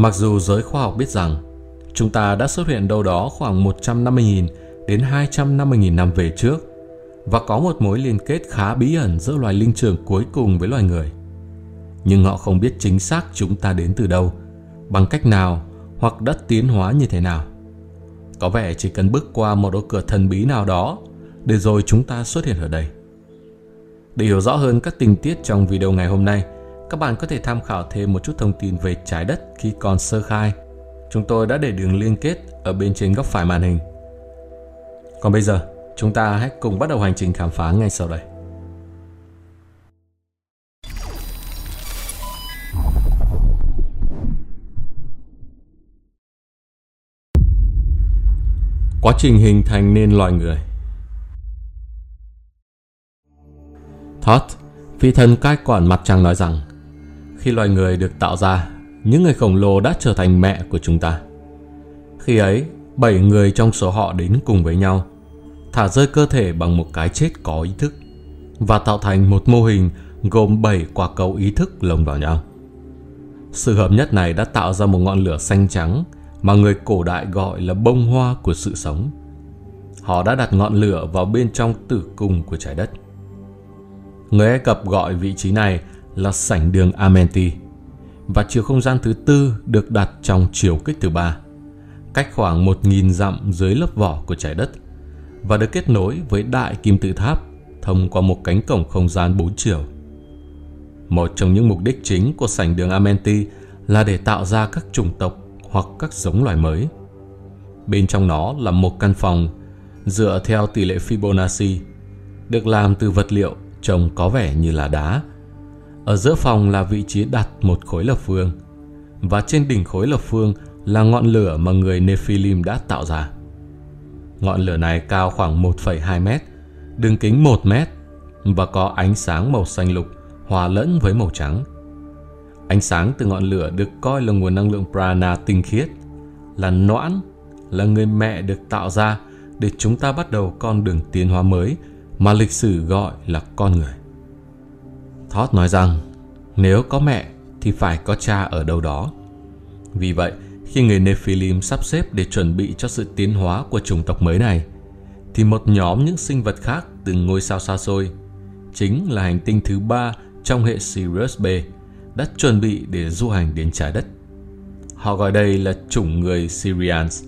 Mặc dù giới khoa học biết rằng chúng ta đã xuất hiện đâu đó khoảng 150.000 đến 250.000 năm về trước và có một mối liên kết khá bí ẩn giữa loài linh trưởng cuối cùng với loài người. Nhưng họ không biết chính xác chúng ta đến từ đâu, bằng cách nào hoặc đất tiến hóa như thế nào. Có vẻ chỉ cần bước qua một ô cửa thần bí nào đó để rồi chúng ta xuất hiện ở đây. Để hiểu rõ hơn các tình tiết trong video ngày hôm nay, các bạn có thể tham khảo thêm một chút thông tin về trái đất khi còn sơ khai. Chúng tôi đã để đường liên kết ở bên trên góc phải màn hình. Còn bây giờ, chúng ta hãy cùng bắt đầu hành trình khám phá ngay sau đây. Quá trình hình thành nên loài người Thoth, vị thần cai quản mặt trăng nói rằng khi loài người được tạo ra, những người khổng lồ đã trở thành mẹ của chúng ta. Khi ấy, bảy người trong số họ đến cùng với nhau, thả rơi cơ thể bằng một cái chết có ý thức và tạo thành một mô hình gồm bảy quả cầu ý thức lồng vào nhau. Sự hợp nhất này đã tạo ra một ngọn lửa xanh trắng mà người cổ đại gọi là bông hoa của sự sống. Họ đã đặt ngọn lửa vào bên trong tử cung của trái đất. Người Ai Cập gọi vị trí này là sảnh đường Amenti và chiều không gian thứ tư được đặt trong chiều kích thứ ba, cách khoảng 1.000 dặm dưới lớp vỏ của trái đất và được kết nối với đại kim tự tháp thông qua một cánh cổng không gian bốn chiều. Một trong những mục đích chính của sảnh đường Amenti là để tạo ra các chủng tộc hoặc các giống loài mới. Bên trong nó là một căn phòng dựa theo tỷ lệ Fibonacci, được làm từ vật liệu trông có vẻ như là đá. Ở giữa phòng là vị trí đặt một khối lập phương, và trên đỉnh khối lập phương là ngọn lửa mà người Nephilim đã tạo ra. Ngọn lửa này cao khoảng 1,2 mét, đường kính 1 mét và có ánh sáng màu xanh lục hòa lẫn với màu trắng. Ánh sáng từ ngọn lửa được coi là nguồn năng lượng prana tinh khiết, là noãn, là người mẹ được tạo ra để chúng ta bắt đầu con đường tiến hóa mới mà lịch sử gọi là con người. Thoth nói rằng nếu có mẹ thì phải có cha ở đâu đó. Vì vậy, khi người Nephilim sắp xếp để chuẩn bị cho sự tiến hóa của chủng tộc mới này, thì một nhóm những sinh vật khác từ ngôi sao xa xôi, chính là hành tinh thứ ba trong hệ Sirius B, đã chuẩn bị để du hành đến trái đất. Họ gọi đây là chủng người Syrians.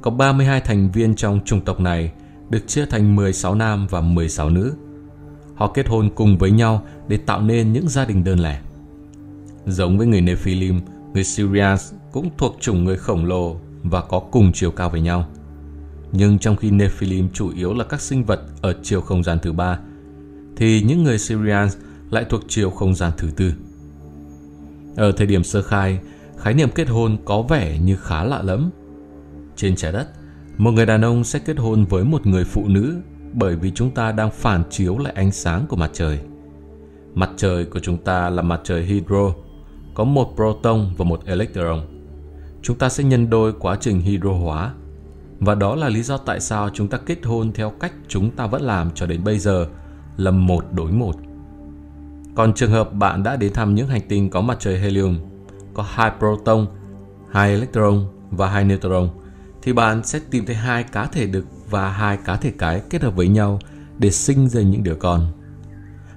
Có 32 thành viên trong chủng tộc này được chia thành 16 nam và 16 nữ. Họ kết hôn cùng với nhau để tạo nên những gia đình đơn lẻ. Giống với người Nephilim, người Syrians cũng thuộc chủng người khổng lồ và có cùng chiều cao với nhau. Nhưng trong khi Nephilim chủ yếu là các sinh vật ở chiều không gian thứ ba, thì những người Syrians lại thuộc chiều không gian thứ tư. Ở thời điểm sơ khai, khái niệm kết hôn có vẻ như khá lạ lẫm. Trên trái đất, một người đàn ông sẽ kết hôn với một người phụ nữ bởi vì chúng ta đang phản chiếu lại ánh sáng của mặt trời. Mặt trời của chúng ta là mặt trời hydro, có một proton và một electron. Chúng ta sẽ nhân đôi quá trình hydro hóa. Và đó là lý do tại sao chúng ta kết hôn theo cách chúng ta vẫn làm cho đến bây giờ là một đối một. Còn trường hợp bạn đã đến thăm những hành tinh có mặt trời helium, có hai proton, hai electron và hai neutron – thì bạn sẽ tìm thấy hai cá thể được và hai cá thể cái kết hợp với nhau để sinh ra những đứa con.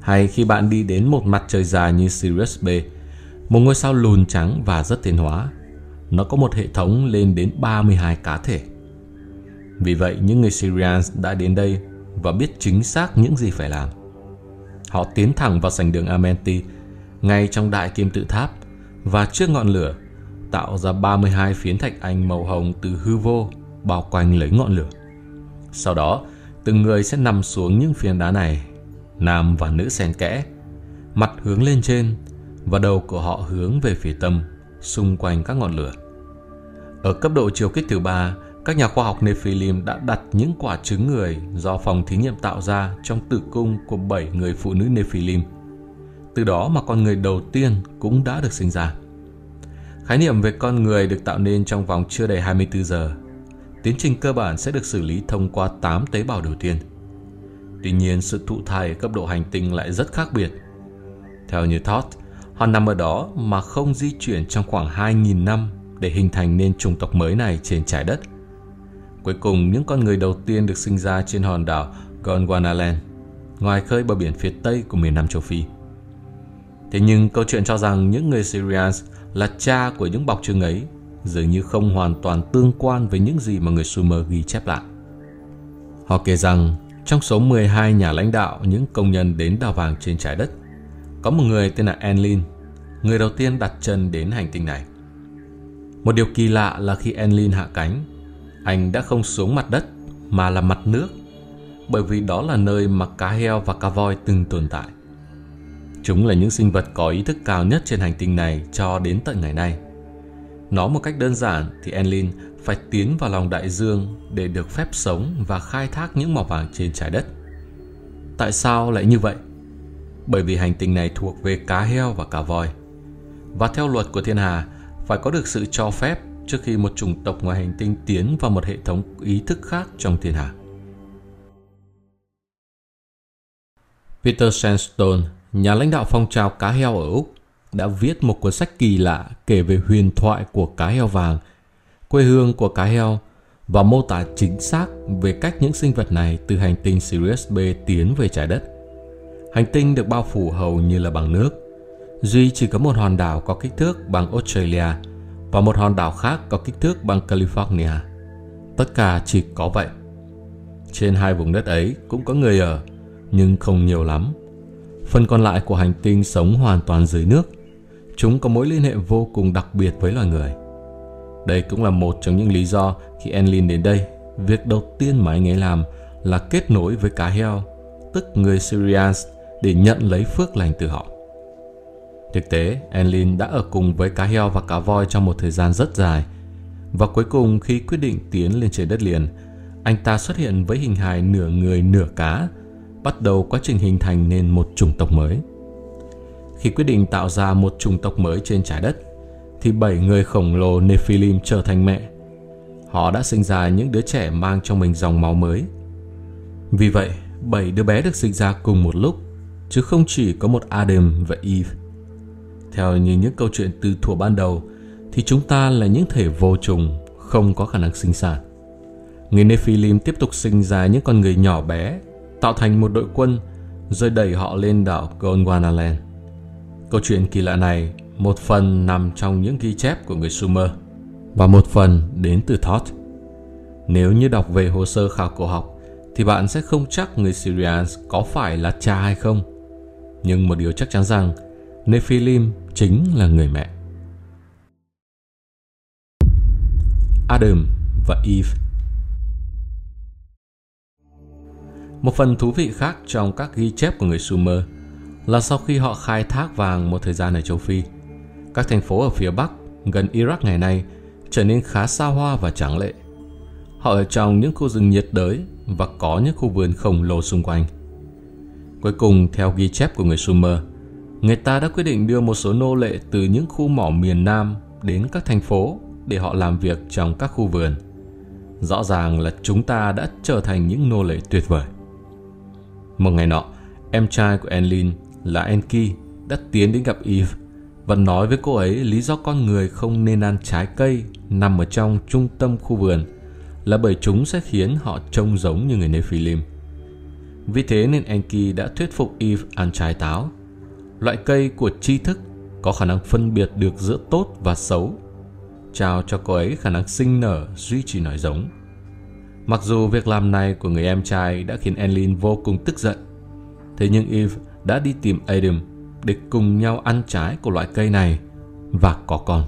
Hay khi bạn đi đến một mặt trời dài như Sirius B, một ngôi sao lùn trắng và rất tiến hóa, nó có một hệ thống lên đến 32 cá thể. Vì vậy, những người Syrians đã đến đây và biết chính xác những gì phải làm. Họ tiến thẳng vào sảnh đường Amenti, ngay trong đại kim tự tháp, và trước ngọn lửa tạo ra 32 phiến thạch anh màu hồng từ hư vô bao quanh lấy ngọn lửa. Sau đó, từng người sẽ nằm xuống những phiến đá này, nam và nữ xen kẽ, mặt hướng lên trên và đầu của họ hướng về phía tâm, xung quanh các ngọn lửa. Ở cấp độ chiều kích thứ ba, các nhà khoa học Nephilim đã đặt những quả trứng người do phòng thí nghiệm tạo ra trong tử cung của 7 người phụ nữ Nephilim. Từ đó mà con người đầu tiên cũng đã được sinh ra. Khái niệm về con người được tạo nên trong vòng chưa đầy 24 giờ. Tiến trình cơ bản sẽ được xử lý thông qua 8 tế bào đầu tiên. Tuy nhiên, sự thụ thai ở cấp độ hành tinh lại rất khác biệt. Theo như Todd, Họ nằm ở đó mà không di chuyển trong khoảng 2.000 năm để hình thành nên chủng tộc mới này trên trái đất. Cuối cùng, những con người đầu tiên được sinh ra trên hòn đảo Gondwanaland, ngoài khơi bờ biển phía tây của miền Nam châu Phi. Thế nhưng câu chuyện cho rằng những người Syrians là cha của những bọc trứng ấy dường như không hoàn toàn tương quan với những gì mà người Sumer ghi chép lại. Họ kể rằng trong số 12 nhà lãnh đạo những công nhân đến đào vàng trên trái đất, có một người tên là Enlil, người đầu tiên đặt chân đến hành tinh này. Một điều kỳ lạ là khi Enlil hạ cánh, anh đã không xuống mặt đất mà là mặt nước, bởi vì đó là nơi mà cá heo và cá voi từng tồn tại. Chúng là những sinh vật có ý thức cao nhất trên hành tinh này cho đến tận ngày nay. Nói một cách đơn giản thì Enlil phải tiến vào lòng đại dương để được phép sống và khai thác những mỏ vàng trên trái đất. Tại sao lại như vậy? Bởi vì hành tinh này thuộc về cá heo và cá voi. Và theo luật của thiên hà, phải có được sự cho phép trước khi một chủng tộc ngoài hành tinh tiến vào một hệ thống ý thức khác trong thiên hà. Peter Sandstone, nhà lãnh đạo phong trào cá heo ở Úc, đã viết một cuốn sách kỳ lạ kể về huyền thoại của cá heo vàng, quê hương của cá heo và mô tả chính xác về cách những sinh vật này từ hành tinh Sirius B tiến về trái đất. Hành tinh được bao phủ hầu như là bằng nước. Duy chỉ có một hòn đảo có kích thước bằng Australia và một hòn đảo khác có kích thước bằng California. Tất cả chỉ có vậy. Trên hai vùng đất ấy cũng có người ở, nhưng không nhiều lắm. Phần còn lại của hành tinh sống hoàn toàn dưới nước. Chúng có mối liên hệ vô cùng đặc biệt với loài người. Đây cũng là một trong những lý do khi Enlin đến đây, việc đầu tiên mà anh ấy làm là kết nối với cá heo, tức người Syrians, để nhận lấy phước lành từ họ. Thực tế, Enlin đã ở cùng với cá heo và cá voi trong một thời gian rất dài. Và cuối cùng khi quyết định tiến lên trên đất liền, anh ta xuất hiện với hình hài nửa người nửa cá, bắt đầu quá trình hình thành nên một chủng tộc mới. Khi quyết định tạo ra một chủng tộc mới trên trái đất, thì bảy người khổng lồ Nephilim trở thành mẹ. Họ đã sinh ra những đứa trẻ mang trong mình dòng máu mới. Vì vậy, bảy đứa bé được sinh ra cùng một lúc, chứ không chỉ có một Adam và Eve. Theo như những câu chuyện từ thuở ban đầu, thì chúng ta là những thể vô trùng, không có khả năng sinh sản. Người Nephilim tiếp tục sinh ra những con người nhỏ bé, tạo thành một đội quân, rồi đẩy họ lên đảo Gondwanaland. Câu chuyện kỳ lạ này, một phần nằm trong những ghi chép của người Sumer, và một phần đến từ Thoth. Nếu như đọc về hồ sơ khảo cổ học, thì bạn sẽ không chắc người Syrians có phải là cha hay không. Nhưng một điều chắc chắn rằng, Nephilim chính là người mẹ. Adam và Eve Một phần thú vị khác trong các ghi chép của người Sumer là sau khi họ khai thác vàng một thời gian ở châu Phi, các thành phố ở phía Bắc gần Iraq ngày nay trở nên khá xa hoa và tráng lệ. Họ ở trong những khu rừng nhiệt đới và có những khu vườn khổng lồ xung quanh. Cuối cùng, theo ghi chép của người Sumer, người ta đã quyết định đưa một số nô lệ từ những khu mỏ miền Nam đến các thành phố để họ làm việc trong các khu vườn. Rõ ràng là chúng ta đã trở thành những nô lệ tuyệt vời. Một ngày nọ, em trai của Enlil là Enki đã tiến đến gặp Eve và nói với cô ấy lý do con người không nên ăn trái cây nằm ở trong trung tâm khu vườn là bởi chúng sẽ khiến họ trông giống như người Nephilim. Vì thế nên Enki đã thuyết phục Eve ăn trái táo, loại cây của tri thức có khả năng phân biệt được giữa tốt và xấu, trao cho cô ấy khả năng sinh nở duy trì nòi giống. Mặc dù việc làm này của người em trai đã khiến Enlil vô cùng tức giận, thế nhưng Eve đã đi tìm Adam để cùng nhau ăn trái của loại cây này và có con.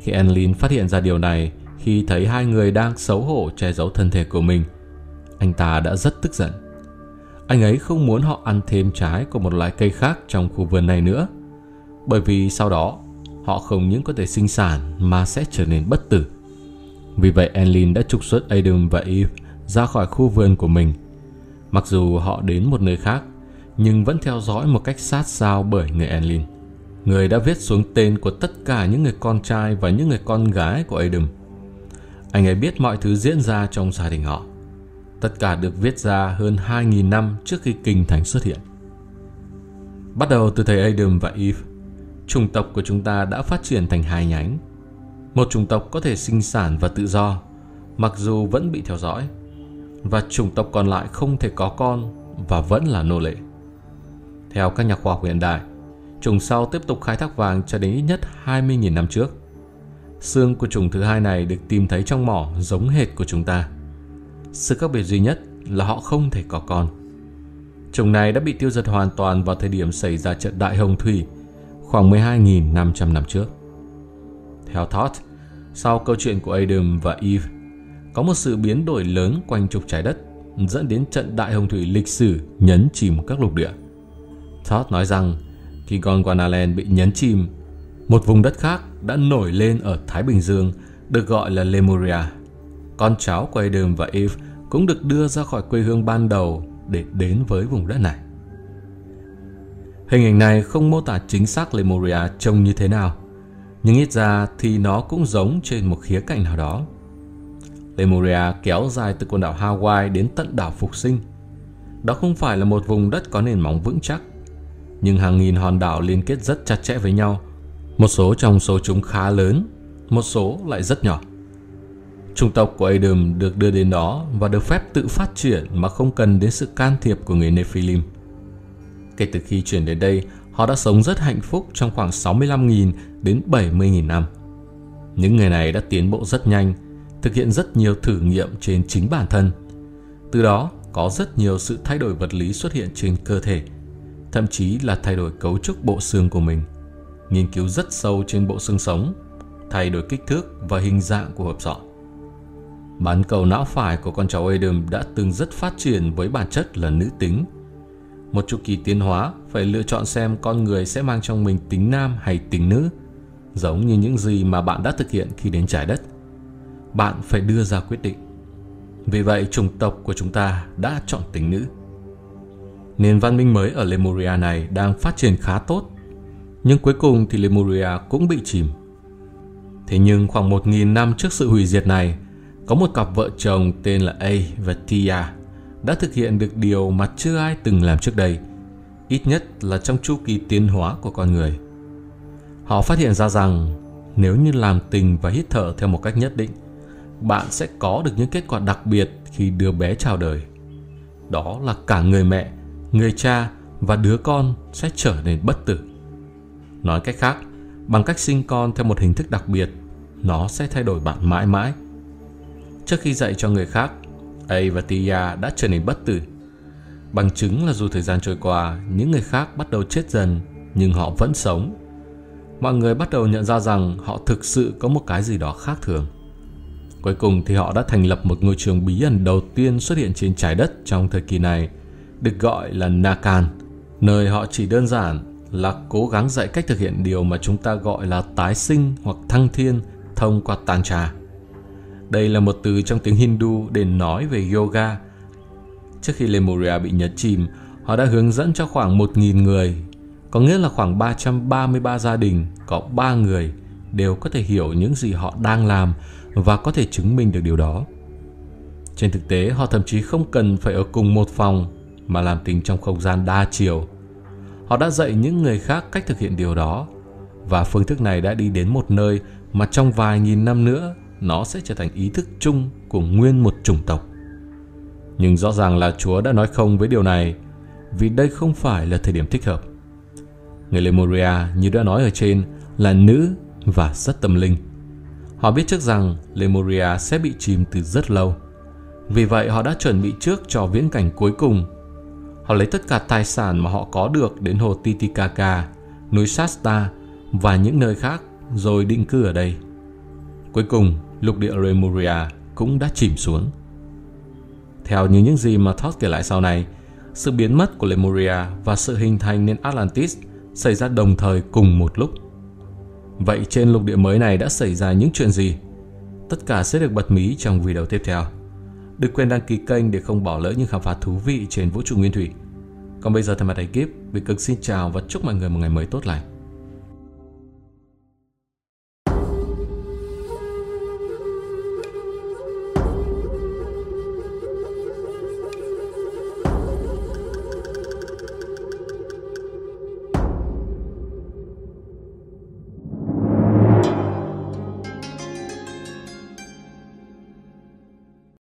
Khi Enlin phát hiện ra điều này khi thấy hai người đang xấu hổ che giấu thân thể của mình, anh ta đã rất tức giận. Anh ấy không muốn họ ăn thêm trái của một loại cây khác trong khu vườn này nữa, bởi vì sau đó họ không những có thể sinh sản mà sẽ trở nên bất tử. Vì vậy Enlin đã trục xuất Adam và Eve ra khỏi khu vườn của mình. Mặc dù họ đến một nơi khác nhưng vẫn theo dõi một cách sát sao bởi người Enlil. Người đã viết xuống tên của tất cả những người con trai và những người con gái của Adam. Anh ấy biết mọi thứ diễn ra trong gia đình họ. Tất cả được viết ra hơn 2.000 năm trước khi kinh thánh xuất hiện. Bắt đầu từ thầy Adam và Eve, chủng tộc của chúng ta đã phát triển thành hai nhánh. Một chủng tộc có thể sinh sản và tự do, mặc dù vẫn bị theo dõi, và chủng tộc còn lại không thể có con và vẫn là nô lệ. Theo các nhà khoa học hiện đại, chủng sau tiếp tục khai thác vàng cho đến ít nhất 20.000 năm trước. Xương của chủng thứ hai này được tìm thấy trong mỏ giống hệt của chúng ta. Sự khác biệt duy nhất là họ không thể có con. Chủng này đã bị tiêu diệt hoàn toàn vào thời điểm xảy ra trận đại hồng thủy khoảng 12.500 năm trước. Theo Thoth, sau câu chuyện của Adam và Eve, có một sự biến đổi lớn quanh trục trái đất dẫn đến trận đại hồng thủy lịch sử nhấn chìm các lục địa. Todd nói rằng khi con Gondwanaland bị nhấn chìm, một vùng đất khác đã nổi lên ở Thái Bình Dương được gọi là Lemuria. Con cháu của Adam và Eve cũng được đưa ra khỏi quê hương ban đầu để đến với vùng đất này. Hình ảnh này không mô tả chính xác Lemuria trông như thế nào, nhưng ít ra thì nó cũng giống trên một khía cạnh nào đó. Lemuria kéo dài từ quần đảo Hawaii đến tận đảo Phục Sinh. Đó không phải là một vùng đất có nền móng vững chắc, nhưng hàng nghìn hòn đảo liên kết rất chặt chẽ với nhau. Một số trong số chúng khá lớn, một số lại rất nhỏ. Chủng tộc của Adam được đưa đến đó và được phép tự phát triển mà không cần đến sự can thiệp của người Nephilim. Kể từ khi chuyển đến đây, họ đã sống rất hạnh phúc trong khoảng 65.000 đến 70.000 năm. Những người này đã tiến bộ rất nhanh, thực hiện rất nhiều thử nghiệm trên chính bản thân. Từ đó, có rất nhiều sự thay đổi vật lý xuất hiện trên cơ thể, thậm chí là thay đổi cấu trúc bộ xương của mình. Nghiên cứu rất sâu trên bộ xương sống, thay đổi kích thước và hình dạng của hộp sọ. Bán cầu não phải của con cháu Adam đã từng rất phát triển với bản chất là nữ tính. Một chu kỳ tiến hóa phải lựa chọn xem con người sẽ mang trong mình tính nam hay tính nữ, giống như những gì mà bạn đã thực hiện khi đến trái đất. Bạn phải đưa ra quyết định. Vì vậy, chủng tộc của chúng ta đã chọn tính nữ. Nền văn minh mới ở Lemuria này đang phát triển khá tốt, nhưng cuối cùng thì Lemuria cũng bị chìm. Thế nhưng khoảng 1.000 năm trước sự hủy diệt này, có một cặp vợ chồng tên là A và Tia đã thực hiện được điều mà chưa ai từng làm trước đây, ít nhất là trong chu kỳ tiến hóa của con người. Họ phát hiện ra rằng nếu như làm tình và hít thở theo một cách nhất định, bạn sẽ có được những kết quả đặc biệt khi đưa bé chào đời. Đó là cả người mẹ, người cha và đứa con sẽ trở nên bất tử. Nói cách khác, bằng cách sinh con theo một hình thức đặc biệt, nó sẽ thay đổi bạn mãi mãi – Trước khi dạy cho người khác, A và Tia đã trở nên bất tử. Bằng chứng là dù thời gian trôi qua, những người khác bắt đầu chết dần, nhưng họ vẫn sống. Mọi người bắt đầu nhận ra rằng họ thực sự có một cái gì đó khác thường. Cuối cùng thì họ đã thành lập một ngôi trường bí ẩn đầu tiên xuất hiện trên trái đất trong thời kỳ này, được gọi là Nakan, nơi họ chỉ đơn giản là cố gắng dạy cách thực hiện điều mà chúng ta gọi là tái sinh hoặc thăng thiên thông qua Tantra. Đây là một từ trong tiếng Hindu để nói về yoga. Trước khi Lemuria bị nhấn chìm, họ đã hướng dẫn cho khoảng 1.000 người, có nghĩa là khoảng 333 gia đình có 3 người đều có thể hiểu những gì họ đang làm và có thể chứng minh được điều đó. Trên thực tế, họ thậm chí không cần phải ở cùng một phòng mà làm tình trong không gian đa chiều. Họ đã dạy những người khác cách thực hiện điều đó, và phương thức này đã đi đến một nơi mà trong vài nghìn năm nữa, nó sẽ trở thành ý thức chung của nguyên một chủng tộc. Nhưng rõ ràng là Chúa đã nói không với điều này, vì đây không phải là thời điểm thích hợp. Người Lemuria như đã nói ở trên là nữ và rất tâm linh. Họ biết trước rằng Lemuria sẽ bị chìm từ rất lâu. Vì vậy, họ đã chuẩn bị trước cho viễn cảnh cuối cùng. Họ lấy tất cả tài sản mà họ có được đến hồ Titicaca, núi Shasta và những nơi khác rồi định cư ở đây. Cuối cùng, lục địa Lemuria cũng đã chìm xuống. Theo như những gì mà Thoth kể lại sau này, sự biến mất của Lemuria và sự hình thành nên Atlantis xảy ra đồng thời cùng một lúc. Vậy trên lục địa mới này đã xảy ra những chuyện gì? Tất cả sẽ được bật mí trong video tiếp theo. Đừng quên đăng ký kênh để không bỏ lỡ những khám phá thú vị trên vũ trụ nguyên thủy. Còn bây giờ thay mặt ekip, Việt Cực xin chào và chúc mọi người một ngày mới tốt lành.